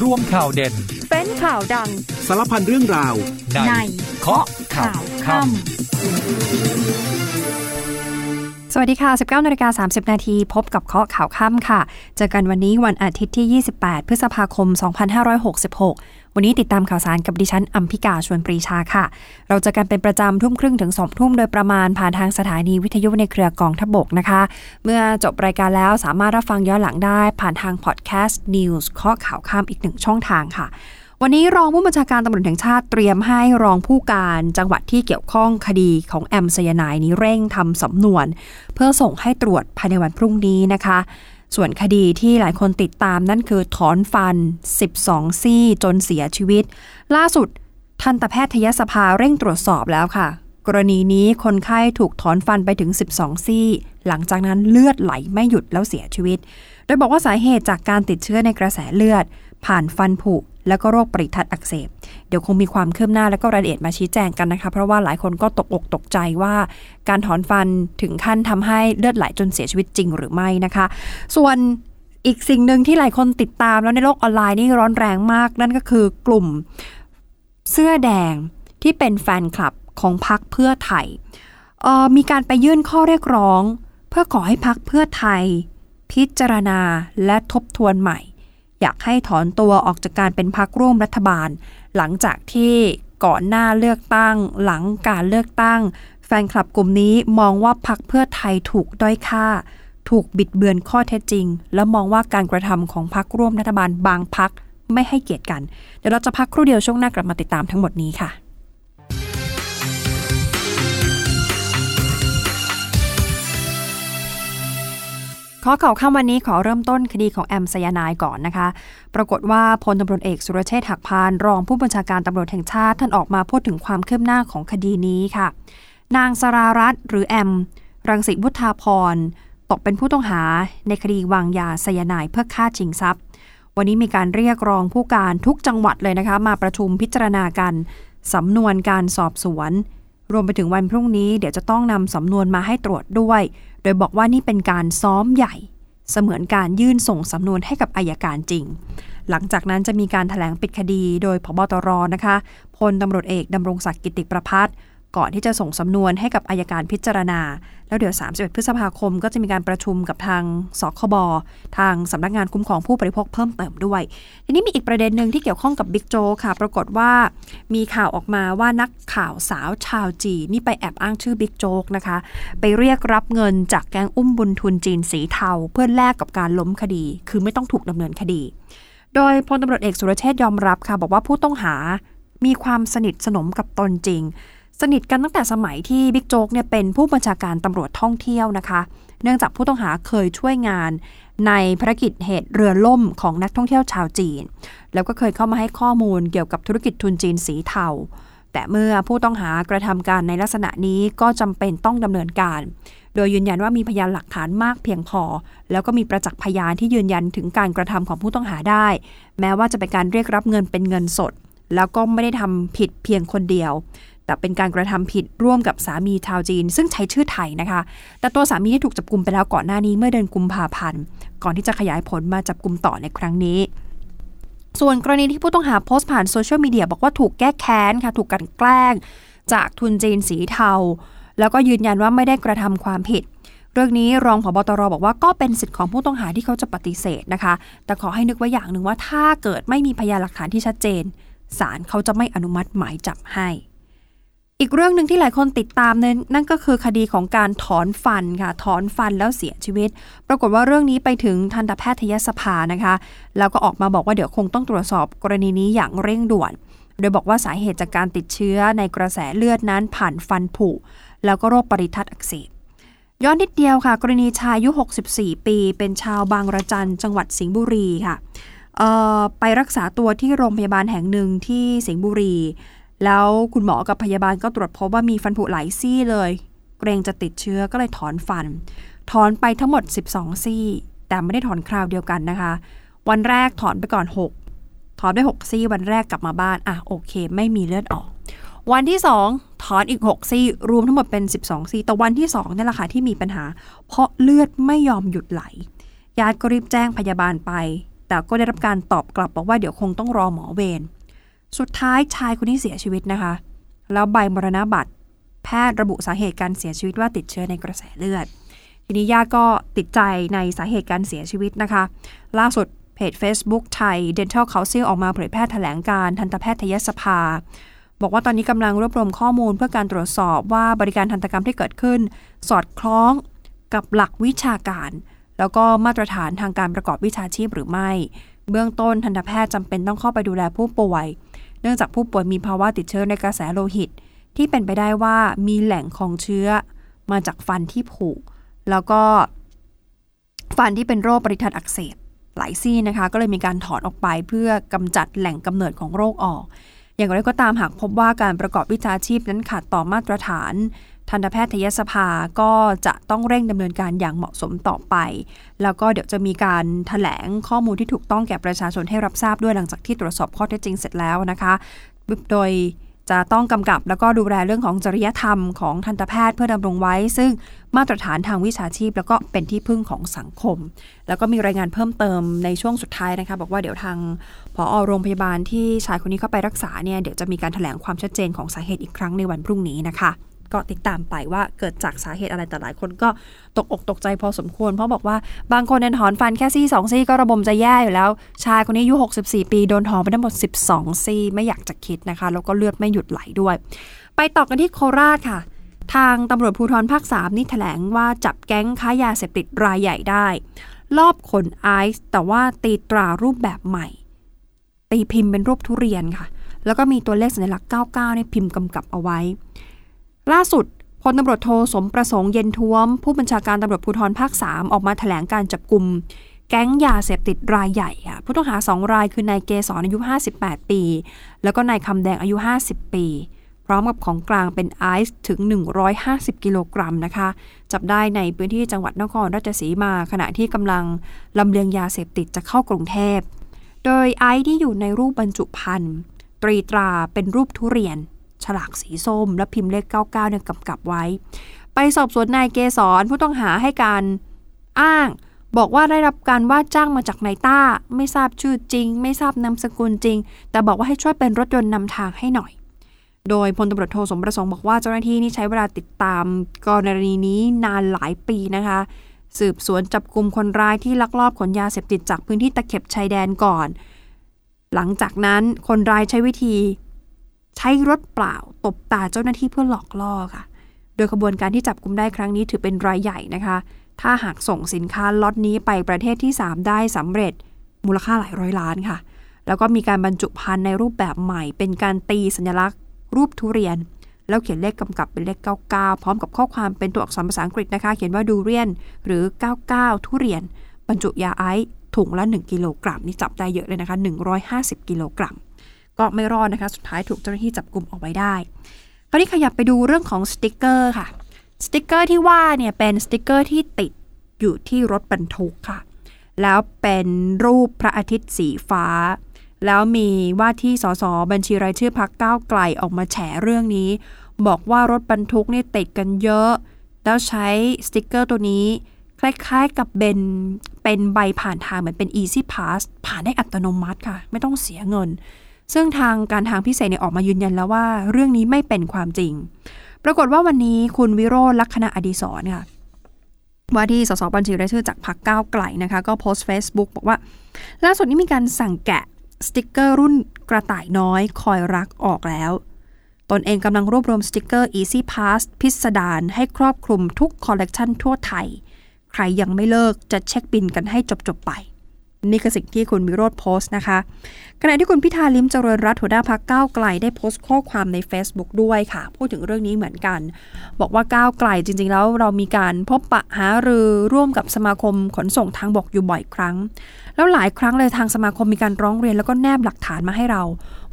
ร่วมข่าวเด่น เป็นข่าวดัง สารพันเรื่องราว ในในเคาะข่าวค่ำ สวัสดีค่ะ 19นาฬิกา30 นาทีพบกับเคาะข่าวค่ำค่ะ เจอกันวันนี้วันอาทิตย์ที่ 28 พฤษภาคม 2566 วันนี้ติดตามข่าวสารกับดิฉันอัมพิกาชวนปรีชาค่ะ เราเจะกันเป็นประจำทุ่มครึ่งถึง 2 ทุ่มโดยประมาณผ่านทางสถานีวิทยุในเครือกองทบกนะคะ เมื่อจบรายการแล้วสามารถรับฟังย้อนหลังได้ ผ่านทางพอดแคสต์ News เคาะข่าวค่ำอีกหนึ่งช่องทางค่ะ วันนี้รองผู้บัญชาการตำรวจแห่งชาติเตรียมให้รองผู้การจังหวัดที่เกี่ยวข้องคดีของแอมไซยานายนี้เร่งทำสำนวน เพื่อส่งให้ตรวจภายในวันพรุ่งนี้นะคะ ส่วนคดีที่หลายคนติดตามนั่นคือถอนฟัน 12 ซี่จนเสียชีวิต ล่าสุดทันตแพทยสภาเร่งตรวจสอบแล้วค่ะ กรณีนี้คนไข้ถูกถอนฟันไปถึง 12 ซี่ หลังจากนั้นเลือดไหลไม่หยุดแล้วเสียชีวิต โดยบอกว่าสาเหตุจากการติดเชื้อในกระแสเลือด ผ่านฟันผุ แล้วก็โรคปริทัดอักเสบ เดี๋ยวคงมีความคืบหน้าและก็รายละเอียดมาชี้แจงกันนะคะ เพราะว่าหลายคนก็ตกอกตกใจว่าการถอนฟันถึงขั้นทำให้เลือดไหลจนเสียชีวิตจริงหรือไม่นะคะ ส่วนอีกสิ่งหนึ่งที่หลายคนติดตามแล้วในโลกออนไลน์นี่ร้อนแรงมาก นั่นก็คือกลุ่มเสื้อแดงที่เป็นแฟนคลับของพักเพื่อไทยออมีการไปยื่นข้อเรียกร้อง เพื่อขอให้พักเพื่อไทย พิจารณาและทบทวนใหม่ อยากให้ถอนตัวออกจากการเป็นพักร่วมรัฐบาล หลังจากที่ก่อนหน้าเลือกตั้ง หลังการเลือกตั้ง แฟนคลับกลุ่มนี้มองว่าพักเพื่อไทยถูกด้อยค่า ถูกบิดเบือนข้อเท็จจริง และมองว่าการกระทำของพักร่วมรัฐบาลบางพักไม่ให้เกียรติกัน เดี๋ยวเราจะพักครู่เดียวช่วงหน้ากลับมาติดตามทั้งหมดนี้ค่ะ ข้อข่าวข้ามวันนี้ขอเริ่มต้นคดีของแอมไซยานายก่อนนะคะ ปรากฏว่าพลตำรวจเอกสุรเชษฐ์หักพาน รองผู้บัญชาการตำรวจแห่งชาติท่านออกมาพูดถึงความคืบหน้าของคดีนี้ค่ะ นางสรารัตน์หรือแอม รังสิวุฒาพรตกเป็นผู้ต้องหาในคดีวางยาไซยานายเพื่อฆ่าชิงทรัพย์ วันนี้มีการเรียกรองผู้การทุกจังหวัดเลยนะคะ มาประชุมพิจารณากันสำนวนการสอบสวน รวมไปถึงวันพรุ่งนี้เดี๋ยวจะต้องนำสำนวนมาให้ตรวจด้วย โดยบอกว่านี่เป็นการซ้อมใหญ่ เสมือนการยื่นส่งสำนวนให้กับอายการจริง หลังจากนั้นจะมีการถแถลงปิดคดี โดยพบตรนะคะพลตำรวจเอกดำรงศักดิ์กิติประพัฒน์ ก่อนที่จะส่งสำนวนให้กับอายการพิจารณา แล้วเดี๋ยว 31 พฤษภาคม ก็จะมีการประชุมกับทางสคบทางสำนักงานคุ้มครองผู้บริโภคเพิ่มเติมด้วย ทีนี้มีอีกประเด็นหนึ่งที่เกี่ยวข้องกับบิ๊กโจกค่ะ ปรากฏว่า มีข่าวออกมาว่านักข่าวสาวชาวจีนนี่ไปแอบอ้างชื่อบิ๊กโจ๊กนะคะ ไปเรียกรับเงินจากแก๊งอุ้มบุญทุนจีนสีเทา เพื่อแลกกับการล้มคดี คือไม่ต้องถูกดำเนินคดี โดยพลตำรวจเอกสุรเชษฐ์ยอมรับค่ะ บอกว่าผู้ต้องหามีความสนิทสนมกับตนจริง สนิทกันตั้งแต่สมัยที่บิ๊กโจ๊กเนี่ยเป็นผู้บัญชาการตำรวจท่องเที่ยวนะคะ เนื่องจากผู้ต้องหาเคยช่วยงาน ในภารกิจเหตุเรือล่มของนักท่องเที่ยวชาวจีน แล้วก็เคยเข้ามาให้ข้อมูลเกี่ยวกับธุรกิจทุนจีนสีเทาแต่เมื่อผู้ต้องหากระทำการในลักษณะนี้ก็จำเป็นต้องดำเนินการ โดยยืนยันว่ามีพยานหลักฐานมากเพียงพอ แล้วก็มีประจักษ์พยานที่ยืนยันถึงการกระทำของผู้ต้องหาได้ แม้ว่าจะเป็นการเรียกรับเงินเป็นเงินสด แล้วก็ไม่ได้ทำผิดเพียงคนเดียว แต่เป็นการกระทำผิดร่วมกับสามีชาวจีน ซึ่งใช้ชื่อไทยนะคะ แต่ตัวสามีที่ถูกจับกลุมไปแล้วก่อนหน้านี้เมื่อเดือนกุมภาพันธ์ ก่อนที่จะขยายผลมาจับกลุมต่อในครั้งนี้ ส่วนกรณีที่ผู้ต้องหาโพสต์ผ่านโซเชียลมีเดียบอกว่าถูกแก้แค้นค่ะถูกกลันแกล้ง จากทุนจีนสีเทา แล้วก็ยืนยันว่าไม่ได้กระทำความผิดเรื่องนี้รองผบตรบอกว่าก็เป็นสิทธิ์ของผู้ต้องหาที่เขาจะปฏิเสธนะคะ แต่ขอให้นึกไว้อย่างหนึ่งว่าถ้าเกิดไม่มีพยานหลักฐานที่ชัดเจนศาลเขาจะไม่อนุมัติหมายจับให้ อีกเรื่องหนึ่งที่หลายคนติดตามนั้นนั่นก็คือคดีของการถอนฟันค่ะ ถอนฟันแล้วเสียชีวิต ปรากฏว่าเรื่องนี้ไปถึงทันตแพทยสภานะคะ แล้วก็ออกมาบอกว่าเดี๋ยวคงต้องตรวจสอบกรณีนี้อย่างเร่งด่วน โดยบอกว่าสาเหตุจากการติดเชื้อในกระแสเลือดนั้นผ่านฟันผุแล้วก็โรคปริทัดอักเสบย้อนนิดเดียวค่ะ กรณีชายอายุ 64 ปี เป็นชาวบางระจันจังหวัดสิงห์บุรีค่ะไปรักษาตัวที่โรงพยาบาลแห่งหนึ่งที่สิงห์บุรี แล้วคุณหมอกับพยาบาลก็ตรวจพบว่ามีฟันผุหลายซี่เลย เกรงจะติดเชื้อก็เลยถอนฟัน ถอนไปทั้งหมด 12 ซี่ แต่ไม่ได้ถอนคราวเดียวกันนะคะ วันแรกถอนไปก่อน 6 ถอนได้6ซี่วันแรกกลับมาบ้านอะโอเค ไม่มีเลือดออก วันที่ 2 ถอนอีก 6 ซี่ รวมทั้งหมดเป็น 12 ซี่ แต่วันที่2นี่แหละค่ะที่มีปัญหา เพราะเลือดไม่ยอมหยุดไหลญาติก็รีบแจ้งพยาบาลไป แต่ก็ได้รับการตอบกลับบอกว่าเดี๋ยวคงต้องรอหมอเวร สุดท้ายชายคนนี้เสียชีวิตนะคะ แล้วใบมรณบัตรแพทย์ระบุสาเหตุการเสียชีวิตว่าติดเชื้อในกระแสเลือด ทีนี้ญาติก็ติดใจในสาเหตุการเสียชีวิตนะคะ ล่าสุดเพจ Facebook ไทย Dental Council ออกมาเผยแพร่แถลงการทันตแพทยสภา บอกว่าตอนนี้กำลังรวบรวมข้อมูลเพื่อการตรวจสอบว่าบริการทันตกรรมที่เกิดขึ้น สอดคล้องกับหลักวิชาการ แล้วก็มาตรฐานทางการประกอบวิชาชีพหรือไม่ เบื้องต้นทันตแพทย์จำเป็นต้องเข้าไปดูแลผู้ป่วย เนื่องจากผู้ป่วยมีภาวะติดเชื้อในกระแสโลหิต ที่เป็นไปได้ว่ามีแหล่งของเชื้อมาจากฟันที่ผุแล้วก็ฟันที่เป็นโรคปริทัดอักเสบหลายซี่นะคะ ก็เลยมีการถอนออกไปเพื่อกำจัดแหล่งกำเนิดของโรคออก อย่างไรก็ตามหากพบว่าการประกอบวิชาชีพนั้นขาดต่อมาตรฐาน ทันตแพทยสภาก็จะต้องเร่งดำเนินการอย่างเหมาะสมต่อไป แล้วก็เดี๋ยวจะมีการถแถลงข้อมูลที่ถูกต้องแก่ประชาชนให้รับทราบด้วยหลังจากที่ตรวจสอบข้อเท็จจริงเสร็จแล้วนะคะ โดยจะต้องกำกับแล้วก็ดูแลเรื่องของจริยธรรมของทันตแพทย์เพื่อดำรงไว้ ซึ่งมาตรฐานทางวิชาชีพ แล้วก็เป็นที่พึ่งของสังคม แล้วก็มีรายงานเพิ่มเติมในช่วงสุดท้ายนะคะ บอกว่าเดี๋ยวทางพอโรงพยาบาลที่ชายคนนี้เข้าไปรักษาเนี่ยเดี๋ยวจะมีการถแถลงความชัดเจนของสาเหตุอีกครั้งในวันพรุ่งนี้นะคะ ก็ติดตามไปว่าเกิดจากสาเหตุอะไรแต่หลายคนก็ตกอกตกใจพอสมควร เพราะบอกว่าบางคนเนถอนฟันแค่ซี่สองซี่ก็ระบมจะแย่อยู่แล้ว ชายคนนี้อายุ 64 ปีโดนถอนไปทั้งหมด 12 ซี่ไม่อยากจะคิดนะคะ แล้วก็เลือดไม่หยุดไหลด้วย ไปต่อกันที่โคราชค่ะ ทางตำรวจภูธรภาค 3 นี่แถลงว่าจับแก๊งค้ายาเสพติดรายใหญ่ได้รอบขนไอซ์แต่ว่าตีตรารูปแบบใหม่ ตีพิมพ์เป็นรูปทุเรียนค่ะ แล้วก็มีตัวเลขสัญลักษณ์ 99เนี่ยพิมพ์กำกับเอาไว้ ล่าสุดพลตำรวจโทสมประสงค์เย็นท้วม ผู้บัญชาการตำรวจภูธรภาค 3 ออกมาแถลงการจับกลุ่มแก๊งยาเสพติดรายใหญ่ค่ะผู้ต้องหา 2 รายคือนายเกษรอายุ 58 ปี แล้วก็นายคำแดงอายุ 50 ปี พร้อมกับของกลางเป็นไอซ์ถึง 150 กิโลกรัมนะคะ จับได้ในพื้นที่จังหวัดนครราชสีมา ขณะที่กำลังลำเลียงยาเสพติดจะเข้ากรุงเทพ โดยไอซ์ที่อยู่ในรูปบรรจุภัณฑ์ตรีตราเป็นรูปทุเรียน ฉลากสีส้ม และพิมพ์เลข 99เนี่ยกำกับไว้ ไปสอบสวนนายเกษรผู้ต้องหาให้การอ้างบอกว่าได้รับการว่าจ้างมาจากนายต้า ไม่ทราบชื่อจริง ไม่ทราบนามสกุลจริง แต่บอกว่าให้ช่วยเป็นรถยนต์นำทางให้หน่อย โดยพลตำรวจโทสมประสงค์บอกว่าเจ้าหน้าที่นี่ใช้เวลาติดตามกรณีนี้นานหลายปีนะคะ สืบสวนจับกลุ่มคนร้ายที่ลักลอบขนยาเสพติดจากพื้นที่ตะเข็บชายแดนก่อน หลังจากนั้นคนร้ายใช้วิธี ใช้รถเปล่าตบตาเจ้าหน้าที่เพื่อหลอกล่อค่ะ โดยขบวนการที่จับกลุมได้ครั้งนี้ถือเป็นรายใหญ่นะคะ ถ้าหากส่งสินค้าล็อตนี้ไปประเทศที่ 3 ได้สำเร็จมูลค่าหลายร้อยล้านค่ะ แล้วก็มีการบรรจุภัณฑ์ในรูปแบบใหม่ เป็นการตีสัญลักษณ์ รูปทุเรียน แล้วเขียนเลขกำกับเป็นเลข 99 พร้อมกับข้อความเป็นตัวอักษรภาษาอังกฤษนะคะ เขียนว่าดูเรียนหรือ 99 ทุเรียน บรรจุยาไอซ์ถุงละ 1 กิโลกรัมนี่จับได้เยอะเลยนะคะ 150 กิโลกรัม ก็ไม่รอดนะคะ สุดท้ายถูกเจ้าหน้าที่จับกลุ่มออกไว้ได้ คราวนี้ขยับไปดูเรื่องของสติกเกอร์ค่ะ สติกเกอร์ที่ว่าเนี่ยเป็นสติกเกอร์ที่ติดอยู่ที่รถบรรทุกค่ะ แล้วเป็นรูปพระอาทิตย์สีฟ้า แล้วมีว่าที่สสบัญชีรายชื่อพรรคก้าวไกลออกมาแฉเรื่องนี้ บอกว่ารถบรรทุกเนี่ยติดกันเยอะ แล้วใช้สติกเกอร์ตัวนี้คล้ายๆกับเป็นเป็นใบผ่านทางเหมือนเป็น Easy Pass ผ่านได้อัตโนมัติค่ะ ไม่ต้องเสียเงิน ซึ่งทางการทางพิเศษเนี่ยออกมายืนยันแล้วว่า เรื่องนี้ไม่เป็นความจริง ปรากฏว่าวันนี้คุณวิโรจน์ลักขณาอดิศรค่ะว่าที่สสบัญชีรายชื่อจากพรรคก้าวไกลนะคะ ก็โพสต์ Facebook บอกว่า ล่าสุดนี้มีการสั่งแกะสติกเกอร์รุ่นกระต่ายน้อยคอยรักออกแล้ว ตนเองกำลังรวบรวมสติกเกอร์ Easy Pass พิสดารให้ครอบคลุมทุกคอลเลกชันทั่วไทย ใครยังไม่เลิกจะเช็คบินกันให้จบๆไป นี่คือสิ่งที่คุณวิโรธโพสต์นะคะ ขณะที่คุณพิธาลิมเจริญรัตหัวหน้าพักก้าวไกลได้โพสต์ข้อความใน Facebook ด้วยค่ะ พูดถึงเรื่องนี้เหมือนกัน บอกว่าก้าวไกลจริง ๆ แล้วเรามีการพบปะหารือร่วมกับสมาคมขนส่งทางบกอยู่บ่อยครั้ง แล้วหลายครั้งเลยทางสมาคมมีการร้องเรียนแล้วก็แนบหลักฐานมาให้เรา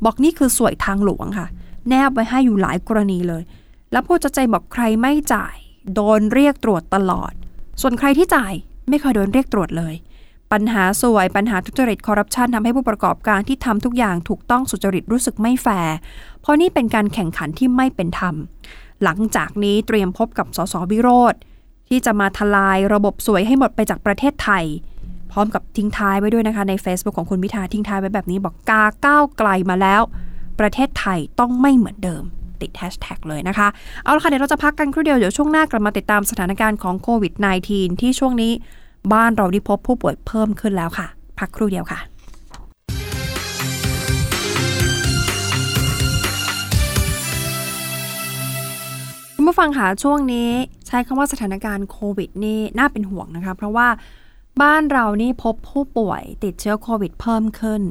บอกนี่คือสวยทางหลวงค่ะ แนบไว้ให้อยู่หลายกรณีเลย แล้วพูดจะใจบอกใครไม่จ่าย โดนเรียกตรวจตลอด ส่วนใครที่จ่ายไม่เคยโดนเรียกตรวจเลย ปัญหาสวยปัญหาทุจริตคอร์รัปชันทำให้ผู้ประกอบการที่ทำทุกอย่างถูกต้องสุจริตรู้สึกไม่แฟร์เพราะนี่เป็นการแข่งขันที่ไม่เป็นธรรม หลังจากนี้เตรียมพบกับสสวิโรธที่จะมาทลายระบบสวยให้หมดไปจากประเทศไทย พร้อมกับทิ้งท้ายไว้ด้วยนะคะใน Facebook ของคุณพิธาทิ้งท้ายไว้แบบนี้บอกกาก้าวไกลมาแล้ว ประเทศไทยต้องไม่เหมือนเดิมติดแฮชแท็กเลยนะคะ เอาละค่ะ เดี๋ยวเราจะพักกันครู่เดียว เดี๋ยวช่วงหน้ากลับมาติดตามสถานการณ์ของโควิด -19 ที่ช่วงนี้ บ้านเราได้พบผู้ป่วยเพิ่มขึ้นแล้วค่ะ พักครู่เดียวค่ะ คุณผู้ฟังค่ะช่วงนี้ใช้คำว่าสถานการณ์โควิดนี่น่าเป็นห่วงนะคะ เพราะว่าบ้านเรานี่พบผู้ป่วยติดเชื้อโควิดเพิ่มขึ้น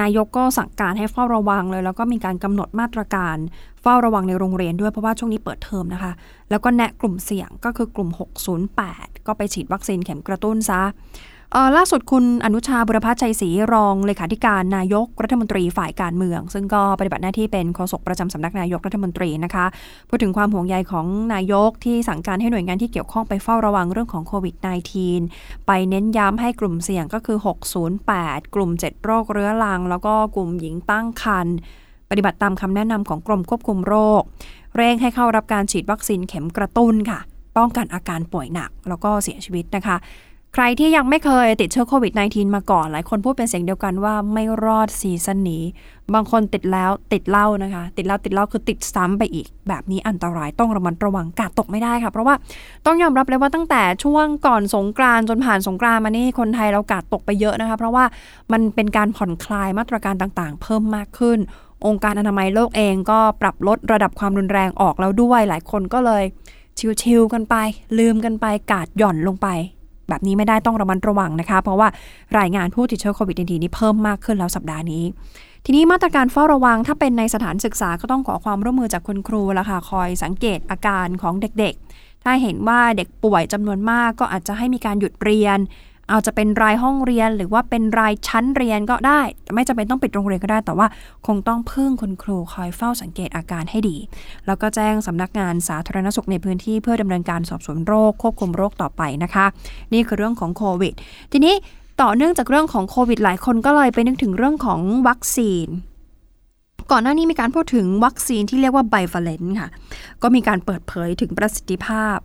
นายกก็สั่งการให้เฝ้าระวังเลย แล้วก็มีการกำหนดมาตรการ เฝ้าระวังในโรงเรียนด้วยเพราะว่าช่วงนี้เปิดเทอมนะคะ แล้วก็แนะกลุ่มเสี่ยงก็คือกลุ่ม 608 ก็ไปฉีดวัคซีนเข็มกระตุ้นซะ ล่าสุดคุณอนุชาบุรพัชชัยศรีรองเลขาธิการนายกรัฐมนตรีฝ่ายการเมือง ซึ่งก็ปฏิบัติหน้าที่เป็นโฆษกประจำสำนักนายกรัฐมนตรีนะคะพูดถึงความห่วงใยของนายกที่สั่งการให้หน่วยงานที่เกี่ยวข้องไปเฝ้าระวังเรื่องของโควิด -19 ไปเน้นย้ำให้กลุ่มเสี่ยงก็คือ 608 กลุ่ม 7 โรคเรื้อรัง แล้วก็กลุ่มหญิงตั้งครรภ์ปฏิบัติตามคำแนะนำของกรมควบคุมโรค เร่งให้เข้ารับการฉีดวัคซีนเข็มกระตุ้นค่ะ ป้องกันอาการป่วยหนักแล้วก็เสียชีวิตนะคะ ใครที่ยังไม่เคยติดเชื้อโควิด -19 มาก่อน หลายคนพูดเป็นเสียงเดียวกันว่าไม่รอดซีซั่นนี้ บางคนติดแล้วติดเหล้านะคะ ติดแล้วติดเหล้าคือติดซ้ำไปอีก แบบนี้อันตรายต้องระมัดระวังกาดตกไม่ได้ค่ะ เพราะว่าต้องยอมรับเลยว่าตั้งแต่ช่วงก่อนสงกรานจนผ่านสงกรานมานี่คนไทยเรากาดตกไปเยอะนะคะ เพราะว่ามันเป็นการผ่อนคลายมาตรการต่างๆ เพิ่มมากขึ้น องค์การอนามัยโลกเองก็ปรับลดระดับความรุนแรงออกแล้วด้วย หลายคนก็เลยชิลๆกันไป ลืมกันไปกาดหย่อนลงไป แบบนี้ไม่ได้ต้องระมัดระวังนะคะ เพราะว่ารายงานผู้ติดเชื้อโควิด -19 นี้เพิ่มมากขึ้นแล้วสัปดาห์นี้ ทีนี้มาตรการเฝ้าระวังถ้าเป็นในสถานศึกษาก็ต้องขอความร่วมมือจากคุณครูละค่ะคอยสังเกตอาการของเด็กๆ ถ้าเห็นว่าเด็กป่วยจำนวนมากก็อาจจะให้มีการหยุดเรียน อาจจะเป็นรายห้องเรียนหรือว่าเป็นรายชั้นเรียนก็ได้ ไม่จำเป็นต้องปิดโรงเรียนก็ได้ แต่ว่าคงต้องพึ่งคุณครูคอยเฝ้าสังเกตอาการให้ดี แล้วก็แจ้งสำนักงานสาธารณสุขในพื้นที่เพื่อดำเนินการสอบสวนโรคควบคุมโรคต่อไปนะคะ นี่คือเรื่องของโควิด ทีนี้ต่อเนื่องจากเรื่องของโควิดหลายคนก็เลยไปนึกถึงเรื่องของวัคซีนก่อนหน้านี้มีการพูดถึงวัคซีนที่เรียกว่าไบฟาเลนค่ะ ก็มีการเปิดเผยถึงประสิทธิภาพ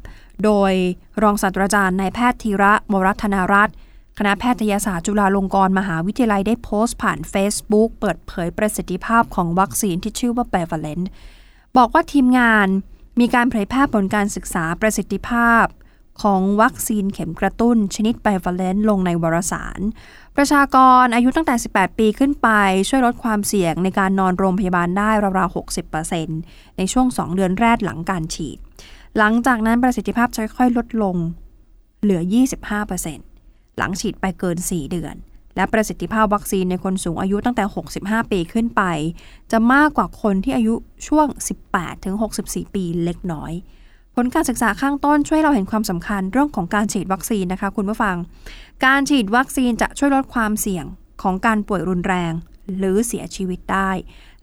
โดยรองศาสตราจารย์นายแพทย์ธีระมรัตนารัตน์คณะแพทยศาสตร์จุฬาลงกรณ์มหาวิทยาลัยได้โพสต์ผ่าน Facebook เปิดเผยประสิทธิภาพของวัคซีนที่ชื่อว่าไบฟาเลนบอกว่าทีมงานมีการเผยแพร่ผลการศึกษาประสิทธิภาพ ของวัคซีนเข็มกระตุ้น ชนิดไบฟาเลนต์ลงในวารสาร ประชากรอายุตั้งแต่ 18 ปีขึ้นไป ช่วยลดความเสี่ยงในการนอนโรงพยาบาลได้ราวๆ 60%ในช่วง 2 เดือนแรกหลังการฉีด หลังจากนั้นประสิทธิภาพจะค่อยๆลดลง เหลือ 25%หลังฉีดไปเกิน 4 เดือน และประสิทธิภาพวัคซีนในคนสูงอายุตั้งแต่ 65 ปีขึ้นไป จะมากกว่าคนที่อายุช่วง 18-64 ปีเล็กน้อย ผลการศึกษาข้างต้นช่วยเราเห็นความสำคัญเรื่องของการฉีดวัคซีนนะคะคุณผู้ฟัง การฉีดวัคซีนจะช่วยลดความเสี่ยงของการป่วยรุนแรง หรือเสียชีวิตได้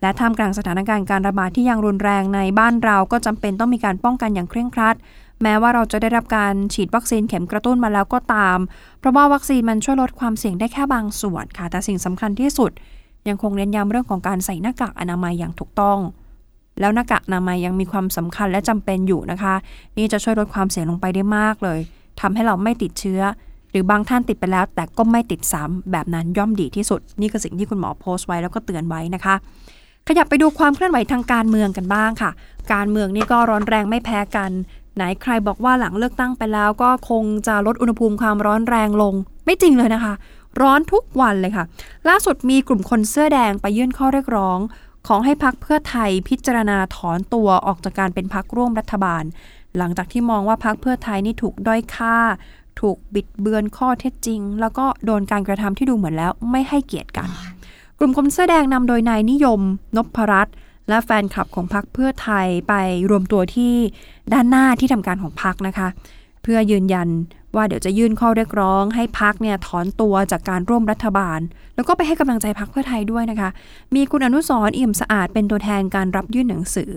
และท่ามกลางสถานการณ์การระบาดที่ยังรุนแรงในบ้านเราก็จำเป็นต้องมีการป้องกันอย่างเคร่งครัด แม้ว่าเราจะได้รับการฉีดวัคซีนเข็มกระตุ้นมาแล้วก็ตาม เพราะว่าวัคซีนมันช่วยลดความเสี่ยงได้แค่บางส่วนค่ะ แต่สิ่งสำคัญที่สุด ยังคงเน้นย้ำเรื่องของการใส่หน้ากากอนามัยอย่างถูกต้อง แล้วหน้ากากอนามัยยังมีความสำคัญและจำเป็นอยู่นะคะ นี่จะช่วยลดความเสี่ยงลงไปได้มากเลยทำให้เราไม่ติดเชื้อหรือบางท่านติดไปแล้วแต่ก็ไม่ติดซ้ำแบบนั้นย่อมดีที่สุด นี่คือสิ่งที่คุณหมอโพสต์ไว้แล้วก็เตือนไว้นะคะ ขยับไปดูความเคลื่อนไหวทางการเมืองกันบ้างค่ะ การเมืองนี่ก็ร้อนแรงไม่แพ้กัน ไหนใครบอกว่าหลังเลือกตั้งไปแล้วก็คงจะลดอุณหภูมิความร้อนแรงลง ไม่จริงเลยนะคะ ร้อนทุกวันเลยค่ะ ล่าสุดมีกลุ่มคนเสื้อแดงไปยื่นข้อเรียกร้อง ของให้พักเพื่อไทยพิจารณาถอนตัวออกจากการเป็นพักร่วมรัฐบาล หลังจากที่มองว่าพักเพื่อไทยนี่ถูกด้อยค่า ถูกบิดเบือนข้อเท็จจริง แล้วก็โดนการกระทำที่ดูเหมือนแล้วไม่ให้เกียรติกัน กลุ่มคนเสื้อแดงนำโดยนายนิยมนพรัตน์และแฟนคลับของพรรคเพื่อไทยไปรวมตัวที่ด้านหน้าที่ทำการของพรรคนะคะ เพื่อยืนยันว่าเดี๋ยวจะยื่นข้อเรียกร้อง ให้พักเนี่ยถอนตัวจากการร่วมรัฐบาล แล้วก็ไปให้กำลังใจพักเพื่อไทยด้วยนะคะ มีคุณอนุสรอี่มสะอาดเป็นตัวแทนการรับยื่นหนังสือ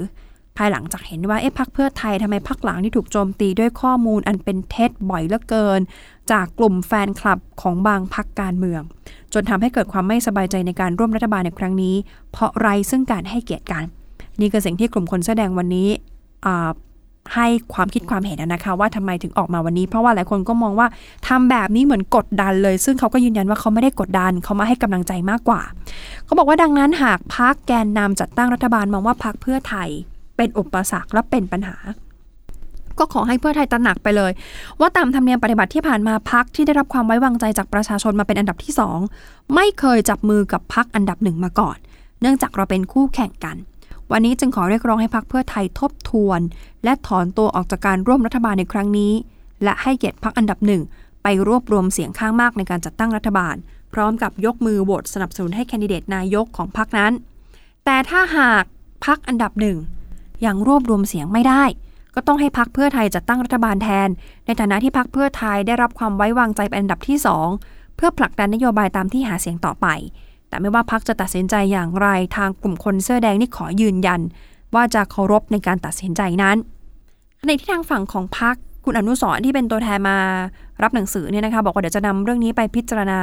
ภายหลังจากเห็นว่าเอ๊ะพักเพื่อไทยทำไมพักหลังที่ถูกโจมตีด้วยข้อมูลอันเป็นเท็จบ่อยเหลือเกิน จากกลุ่มแฟนคลับของบางพักการเมือง จนทำให้เกิดความไม่สบายใจในการร่วมรัฐบาลในครั้งนี้ เพราะไรซึ่งการให้เกียรติกัน นี่คือสิ่งที่กลุ่มคนแสดงวันนี้ให้ความคิดความเห็นนะคะ ว่าทำไมถึงออกมาวันนี้ เพราะว่าหลายคนก็มองว่าทำแบบนี้เหมือนกดดันเลย ซึ่งเขาก็ยืนยันว่าเขาไม่ได้กดดันเขามาให้กำลังใจมากกว่า เขาบอกว่าดังนั้นหากพักแกนนำจัดตั้งรัฐบาลมองว่าพักเพื่อไทยเป็นอุปสรรคและเป็นปัญหา ก็ขอให้เพื่อไทยตระหนักไปเลย ว่าตามธรรมเนียมปฏิบัติที่ผ่านมาพักที่ได้รับความไว้วางใจจากประชาชนมาเป็นอันดับที่สองไม่เคยจับมือกับพักอันดับหนึ่งมาก่อน เนื่องจากเราเป็นคู่แข่งกัน วันนี้จึงขอเรียกร้องให้พักเพื่อไทยทบทวน และถอนตัวออกจากการร่วมรัฐบาลในครั้งนี้ และให้เกียรติพักอันดับหนึ่งไปรวบรวมเสียงข้างมากในการจัดตั้งรัฐบาล พร้อมกับยกมือโหวตสนับสนุนให้แคนดิเดตนายกของพักนั้น แต่ถ้าหากพักอันดับหนึ่งยังรวบรวมเสียงไม่ได้ ก็ต้องให้พักเพื่อไทยจัดตั้งรัฐบาลแทน ในฐานะที่พักเพื่อไทยได้รับความไว้วางใจเป็นอันดับที่สองเพื่อผลักดันนโยบายตามที่หาเสียงต่อไป แต่ไม่ว่าพักจะตัดสินใจอย่างไรทางกลุ่มคนเสื้อแดงนี่ขอยืนยัน ว่าจะเคารพในการตัดสินใจนั้นในที่ทางฝั่งของพักคุณอนุสรที่เป็นตัวแทนมารับหนังสือเนี่ยนะคะบอกว่าเดี๋ยวจะนำเรื่องนี้ไปพิจารณา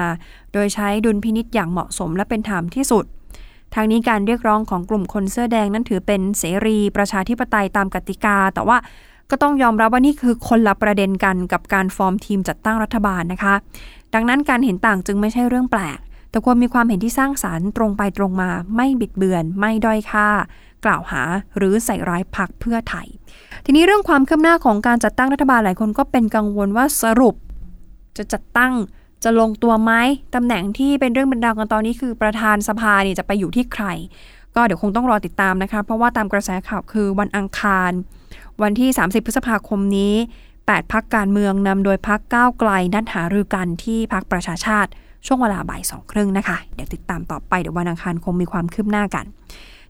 โดยใช้ดุลพินิษอย่างเหมาะสมและเป็นธรรมที่สุด ทางนี้การเรียกร้องของกลุ่มคนเสื้อแดงนั้นถือเป็นเสรีประชาธิปไตยตามกติกา แต่ว่าก็ต้องยอมรับว่านี่คือคนละประเด็นกันกับการฟอร์มทีมจัดตั้งรัฐบาลนะคะ ดังนั้นการเห็นต่างจึงไม่ใช่เรื่องแปลก แต่ควรมีความเห็นที่สร้างสารรค์ตรงไปตรงมา ไม่บิดเบือน ไม่ด้อยค่า กล่าวหาหรือใส่ร้ายพักเพื่อไทย ทีนี้เรื่องความคืบหน้าของการจัดตั้งรัฐบาลหลายคนก็เป็นกังวลว่าสรุป จะจัดตั้ง จะลงตัวไหมตำแหน่งที่เป็นเรื่องเป็นราวกันตอนนี้คือประธานสภาเนี่ยจะไปอยู่ที่ใคร ก็เดี๋ยวคงต้องรอติดตามนะคะ เพราะว่าตามกระแสข่าวคือวันอังคาร วันที่ 30 พฤษภาคมนี้ 8 พักการเมืองนำโดยพักก้าวไกลนัดหารือกันที่พักประชาชาติ ช่วงเวลาบ่ายสองครึ่งนะคะ เดี๋ยวติดตามต่อไปเดี๋ยววันอังคารคงมีความคืบหน้ากัน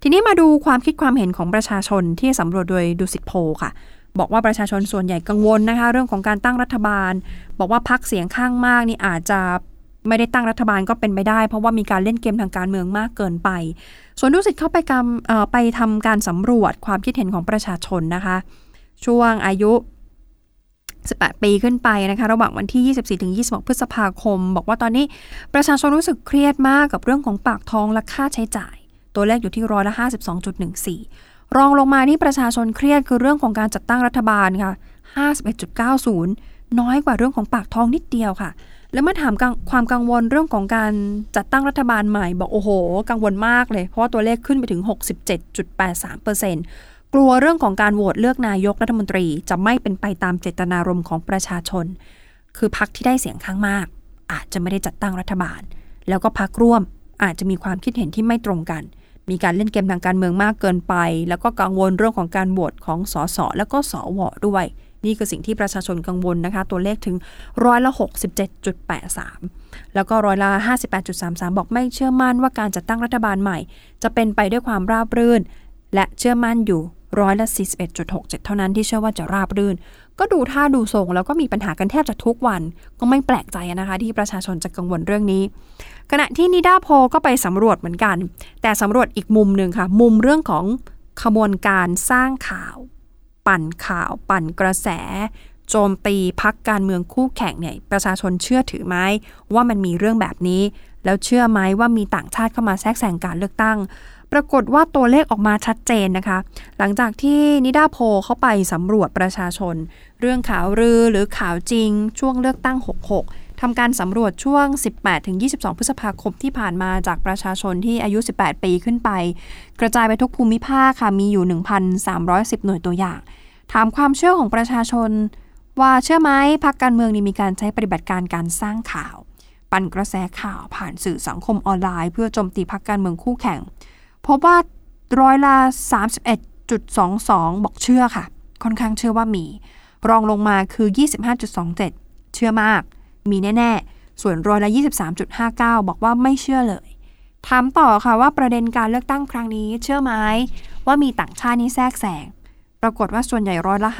ทีนี้มาดูความคิดความเห็นของประชาชนที่สำรวจโดยดูสิตโพค่ะ บอกว่าประชาชนส่วนใหญ่กังวลนะคะ เรื่องของการตั้งรัฐบาล บอกว่าพักเสียงข้างมากนี่อาจจะไม่ได้ตั้งรัฐบาลก็เป็นไปได้ เพราะว่ามีการเล่นเกมทางการเมืองมากเกินไป ส่วนดูสิตเข้าไปกำไปทำการสำรวจความคิดเห็นของประชาชนนะคะ ช่วงอายุ 18 ปีขึ้นไปนะคะ ระหว่างวันที่ 24ถึง26 พฤษภาคม บอกว่าตอนนี้ประชาชนรู้สึกเครียดมากกับเรื่องของปากท้องและค่าใช้จ่าย ตัวเลขอยู่ที่ร้อยละ52.14 รองลงมาที่ประชาชนเครียดคือเรื่องของการจัดตั้งรัฐบาลค่ะ 51.90 น้อยกว่าเรื่องของปากท้องนิดเดียวค่ะ แล้วเมื่อถามความกังวลเรื่องของการจัดตั้งรัฐบาลใหม่ บอกโอ้โห กังวลมากเลย เพราะว่าตัวเลขขึ้นไปถึง 67.83%กลัวเรื่องของการโหวตเลือกนายกรัฐมนตรีจะไม่เป็นไปตามเจตนารมณ์ของประชาชน คือพักที่ได้เสียงข้างมาก อาจจะไม่ได้จัดตั้งรัฐบาล แล้วก็พักร่วมอาจจะมีความคิดเห็นที่ไม่ตรงกัน มีการเล่นเกมทางการเมืองมากเกินไป แล้วก็กังวลเรื่องของการโหวตของสสแล้วก็สวด้วย นี่คือสิ่งที่ประชาชนกังวลนะคะ ตัวเลขถึงร้อยละ 67.83 แล้วก็ร้อยละ 58.33 บอกไม่เชื่อมั่นว่าการจัดตั้งรัฐบาลใหม่ จะเป็นไปด้วยความราบรื่น และเชื่อมั่นอยู่ร้อยละ 41.67 เท่านั้นที่เชื่อว่าจะราบรื่น ก็ดูท่าดูทรงแล้วก็มีปัญหากันแทบจะทุกวัน ก็ไม่แปลกใจนะคะ ที่ประชาชนจะกังวลเรื่องนี้ ขณะที่นิดาโพก็ไปสำรวจเหมือนกัน แต่สำรวจอีกมุมหนึ่งค่ะ มุมเรื่องของขบวนการสร้างข่าว ปั่นข่าว ปั่นกระแส โจมตีพักการเมืองคู่แข่งเนี่ยประชาชนเชื่อถือไหมว่ามันมีเรื่องแบบนี้ แล้วเชื่อไหมว่ามีต่างชาติเข้ามาแทรกแซงการเลือกตั้ง ปรากฏว่าตัวเลขออกมาชัดเจนนะคะ หลังจากที่นิดาโพเข้าไปสำรวจประชาชน เรื่องข่าวรือหรือข่าวจริง ช่วงเลือกตั้ง 66ทำการสำรวจช่วง 18-22 พฤษภาคมที่ผ่านมาจากประชาชนที่อายุ 18 ปีขึ้นไป กระจายไปทุกภูมิภาคค่ะ มีอยู่ 1,310 หน่วยตัวอย่าง ถามความเชื่อของประชาชน ว่าเชื่อไหมพักการเมืองนี่มีการใช้ปฏิบัติการการสร้างข่าว ปั่นกระแสข่าวผ่านสื่อสังคมออนไลน์ เพื่อโจมตีพักการเมืองคู่แข่ง พบว่าร้อยละ31.22 บอกเชื่อค่ะ ค่อนข้างเชื่อว่ามี รองลงมาคือ 25.27 เชื่อมาก มีแน่ๆ ส่วนร้อยละ 23.59 บอกว่าไม่เชื่อเลย ถามต่อค่ะว่าประเด็นการเลือกตั้งครั้งนี้ เชื่อไหมว่ามีต่างชาตินี้แทรกแซงปรากฏว่าส่วนใหญ่ร้อยละ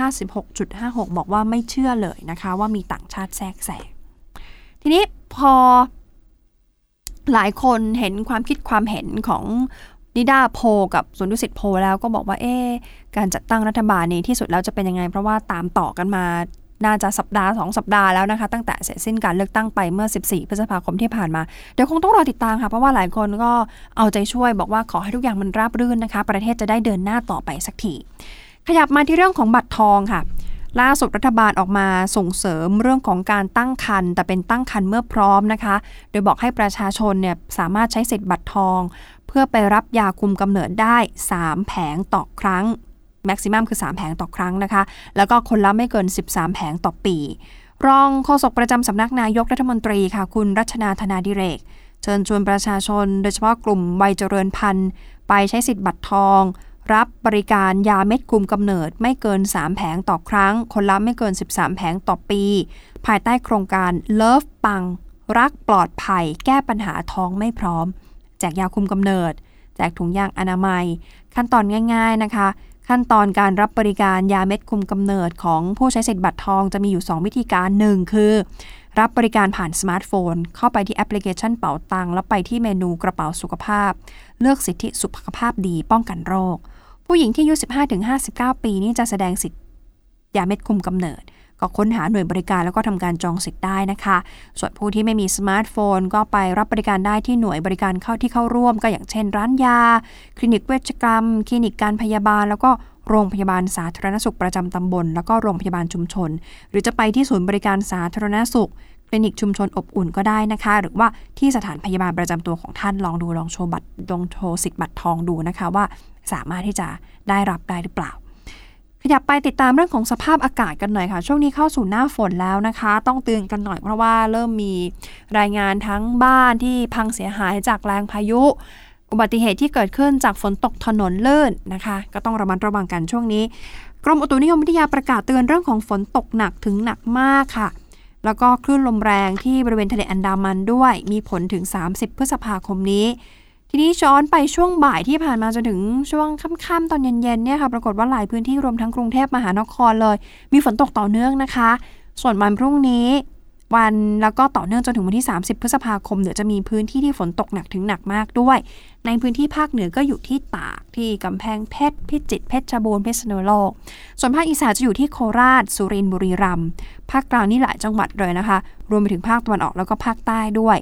56.56 บอกว่าไม่เชื่อเลยนะคะ ว่ามีต่างชาติแทรกแซงทีนี้พอหลายคนเห็นความคิดความเห็นของ นิดาโพกับสวนดุสิตโพแล้วก็บอกว่าเอ๊การจัดตั้งรัฐบาลนี้ที่สุดแล้วจะเป็นยังไง เพราะว่าตามต่อกันมาน่าจะสัปดาห์สองสัปดาห์แล้วนะคะ ตั้งแต่เสร็จสิ้นการเลือกตั้งไปเมื่อ 14 พฤษภาคมที่ผ่านมา เดี๋ยวคงต้องรอติดตามค่ะ เพราะว่าหลายคนก็เอาใจช่วยบอกว่าขอให้ทุกอย่างมันราบรื่นนะคะ ประเทศจะได้เดินหน้าต่อไปสักทีขยับมาที่เรื่องของบัตรทองค่ะ ล่าสุดรัฐบาลออกมาส่งเสริมเรื่องของการตั้งครรภ์แต่เป็นตั้งครรภ์เมื่อพร้อมนะคะ โดยบอกให้ประชาชนเนี่ยสามารถใช้สิทธิ์บัตรทอง เพื่อไปรับยาคุมกำเนิดได้ 3 แผงต่อครั้งแม็กซิมัมคือ 3 แผงต่อครั้งนะคะ แล้วก็คนละไม่เกิน 13 แผงต่อปี รองโฆษกประจำสำนักนายกรัฐมนตรีค่ะ คุณรัชนาธนาดิเรก เชิญชวนประชาชน โดยเฉพาะกลุ่มวัยเจริญพันธุ์ ไปใช้สิทธิ์บัตรทอง รับบริการยาเม็ดคุมกำเนิดไม่เกิน 3 แผงต่อครั้ง คนละไม่เกิน 13 แผงต่อปี ภายใต้โครงการ Love ปัง รักปลอดภัย แก้ปัญหาท้องไม่พร้อม แจกยาคุมกำเนิด แจกถุงยางอนามัย ขั้นตอนง่าย ๆนะคะ ขั้นตอนการรับบริการยาเม็ดคุมกำเนิดของผู้ใช้สิทธิ์บัตรทองจะมีอยู่ 2 วิธีการหนึ่งคือ รับบริการผ่านสมาร์ทโฟน เข้าไปที่แอปพลิเคชันเป๋าตังแล้วไปที่เมนูกระเป๋าสุขภาพ เลือกสิทธิสุขภาพดีป้องกันโรค ผู้หญิงที่อายุ 15-59 ปีนี่จะแสดงสิทธิยาเม็ดคุมกำเนิด ก็ค้นหาหน่วยบริการแล้วก็ทำการจองสิทธิ์ได้นะคะ ส่วนผู้ที่ไม่มีสมาร์ทโฟน ก็ไปรับบริการได้ที่หน่วยบริการเข้าที่เข้าร่วม ก็อย่างเช่น ร้านยา คลินิกเวชกรรม คลินิกการพยาบาล แล้วก็โรงพยาบาลสาธารณสุขประจำตำบล แล้วก็โรงพยาบาลชุมชน หรือจะไปที่ศูนย์บริการสาธารณสุขคลินิกชุมชนอบอุ่นก็ได้นะคะ หรือว่าที่สถานพยาบาลประจำตัวของท่านลองดูลองโชว์บัตรลองโชว์สิทธิ์บัตรทองดูนะคะว่าสามารถที่จะได้รับได้หรือเปล่า ขยับไปติดตามเรื่องของสภาพอากาศกันหน่อยค่ะ ช่วงนี้เข้าสู่หน้าฝนแล้วนะคะ ต้องเตือนกันหน่อยเพราะว่าเริ่มมีรายงานทั้งบ้านที่พังเสียหายจากแรงพายุ อุบัติเหตุที่เกิดขึ้นจากฝนตกถนนเลื่อนนะคะ ก็ต้องระมัดระวังกันช่วงนี้ กรมอุตุนิยมวิทยาประกาศเตือนเรื่องของฝนตกหนักถึงหนักมากค่ะ แล้วก็คลื่นลมแรงที่บริเวณทะเลอันดามันด้วย มีผลถึง 30 พฤษภาคมนี้ ทีนี้ช้อนไปช่วงบ่ายที่ผ่านมาจนถึงช่วงค่ำๆตอนเย็นๆเนี่ยค่ะปรากฏว่าหลายพื้นที่รวมทั้งกรุงเทพมหานครเลย มีฝนตกต่อเนื่องนะคะ ส่วนวันพรุ่งนี้วันแล้วก็ต่อเนื่องจนถึงวันที่ 30 พฤษภาคมเดี๋ยวจะมีพื้นที่ที่ฝนตกหนักถึงหนักมากด้วย ในพื้นที่ภาคเหนือก็อยู่ที่ตากที่กำแพงเพชรพิจิตรเพชรบูรณ์เพชรณุโลก ส่วนภาคอีสานจะอยู่ที่โคราช สุรินทร์บุรีรัมย์ภาคกลางนี่หลายจังหวัดเลยนะคะ รวมไปถึงภาคตะวันออกแล้วก็ภาคใต้ด้วย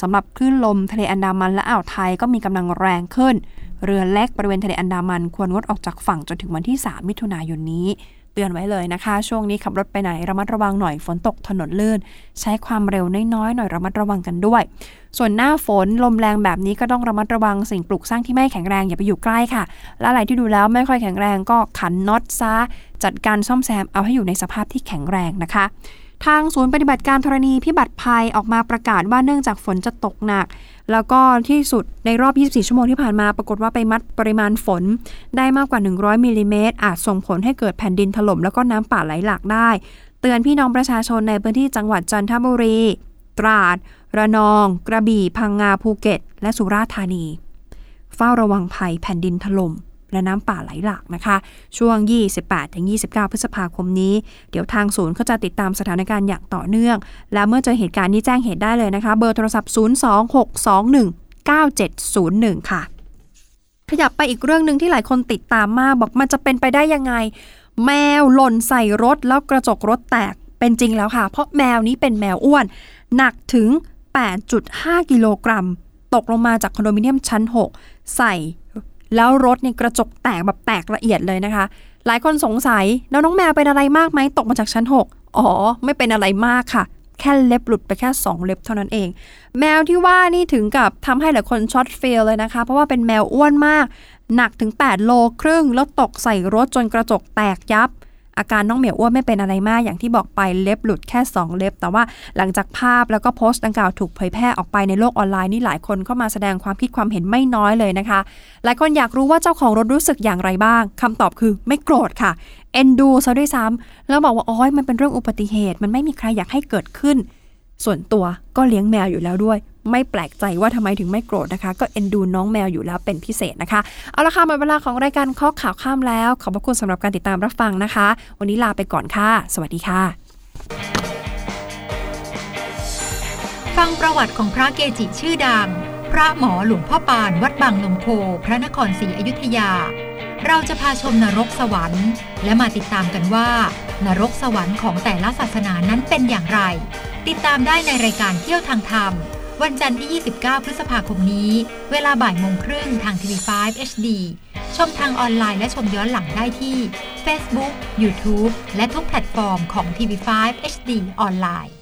สำหรับคลื่นลมทะเลอันดามันและอ่าวไทยก็มีกำลังแรงขึ้น เรือเล็กบริเวณทะเลอันดามันควรงดออกจากฝั่งจนถึงวันที่ 3 มิถุนายนนี้ เตือนไว้เลยนะคะ ช่วงนี้ขับรถไปไหนระมัดระวังหน่อยฝนตกถนนลื่น ใช้ความเร็วน้อยๆหน่อยระมัดระวังกันด้วย ส่วนหน้าฝนลมแรงแบบนี้ก็ต้องระมัดระวังสิ่งปลูกสร้างที่ไม่แข็งแรงอย่าไปอยู่ใกล้ค่ะ และอะไรที่ดูแล้วไม่ค่อยแข็งแรงก็ขันน็อตซะจัดการซ่อมแซมเอาให้อยู่ในสภาพที่แข็งแรงนะคะ ทางศูนย์ปฏิบัติการธรณีพิบัติภัยออกมาประกาศว่าเนื่องจากฝนจะตกหนัก แล้วก็ที่สุดในรอบ 24 ชั่วโมงที่ผ่านมา ปรากฏว่าไปมัดปริมาณฝนได้มากกว่า 100มิลลิเมตรอาจส่งผลให้เกิดแผ่นดินถล่มแล้วก็น้ำป่าไหลหลากได้ เตือนพี่น้องประชาชนในพื้นที่จังหวัดจันทบุรี ตราด ระนอง กระบี่ พังงาภูเก็ต และสุราษฎร์ธานี เฝ้าระวังภัยแผ่นดินถล่ม และน้ำป่าไหลหลากนะคะ ช่วง 28-29 พฤษภาคมนี้ เดี๋ยวทางศูนย์เขาจะติดตามสถานการณ์อย่างต่อเนื่อง และเมื่อเจอเหตุการณ์นี้แจ้งเหตุได้เลยนะคะ เบอร์โทรศัพท์ 026219701 ค่ะ ขยับไปอีกเรื่องหนึ่งที่หลายคนติดตามมากบอกมันจะเป็นไปได้ยังไง แมวหล่นใส่รถแล้วกระจกรถแตกเป็นจริงแล้วค่ะ เพราะแมวนี้เป็นแมวอ้วน หนักถึง 8.5 กิโลกรัม ตกลงมาจากคอนโดมิเนียมชั้น 6 ใส่ แล้วรถเนี่ยกระจกแตกแบบแตกละเอียดเลยนะคะ หลายคนสงสัยแล้วน้องแมวเป็นอะไรมากไหมตกมาจากชั้น 6 อ๋อ ไม่เป็นอะไรมากค่ะ แค่เล็บหลุดไปแค่ 2 เล็บเท่านั้นเอง แมวที่ว่านี่ถึงกับทำให้หลายคน shot feel เลยนะคะ เพราะว่าเป็นแมวอ้วนมาก หนักถึง 8 โลครึ่งแล้วตกใส่รถจนกระจกแตกยับ อาการน้องเหมียวอ้วนไม่เป็นอะไรมากอย่างที่บอกไปเล็บหลุดแค่ 2 เล็บ แต่ว่าหลังจากภาพแล้วก็โพสต์ดังกล่าวถูกเผยแพร่ออกไปในโลกออนไลน์นี่หลายคนเข้ามาแสดงความคิดความเห็นไม่น้อยเลยนะคะ หลายคนอยากรู้ว่าเจ้าของรถรู้สึกอย่างไรบ้างคำตอบคือไม่โกรธค่ะเอ็นดูซะด้วยซ้ำแล้วบอกว่าอ๋อมันเป็นเรื่องอุบัติเหตุ มันไม่มีใครอยากให้เกิดขึ้น ส่วนตัวก็เลี้ยงแมวอยู่แล้วด้วย ไม่แปลกใจว่าทำไมถึงไม่โกรธนะคะ ก็เอ็นดูน้องแมวอยู่แล้วเป็นพิเศษนะคะ เอาละค่ะหมดเวลาของรายการข้อข่าวข้ามแล้ว ขอบพระคุณสำหรับการติดตามรับฟังนะคะ วันนี้ลาไปก่อนค่ะ สวัสดีค่ะ ฟังประวัติของพระเกจิชื่อดัง พระหมอหลวงพ่อปานวัดบางนมโค พระนครศรีอยุธยา เราจะพาชมนรกสวรรค์ และมาติดตามกันว่า นรกสวรรค์ของแต่ละศาสนานั้นเป็นอย่างไร ติดตามได้ในรายการเที่ยวทางธรรม วันจันทร์ที่ 29 พฤษภาคมนี้ เวลาบ่ายโมงครึ่งทางทีวี5 HD ชมทางออนไลน์และชมย้อนหลังได้ที่ Facebook, YouTube และทุกแพลตฟอร์มของทีวี5 HD ออนไลน์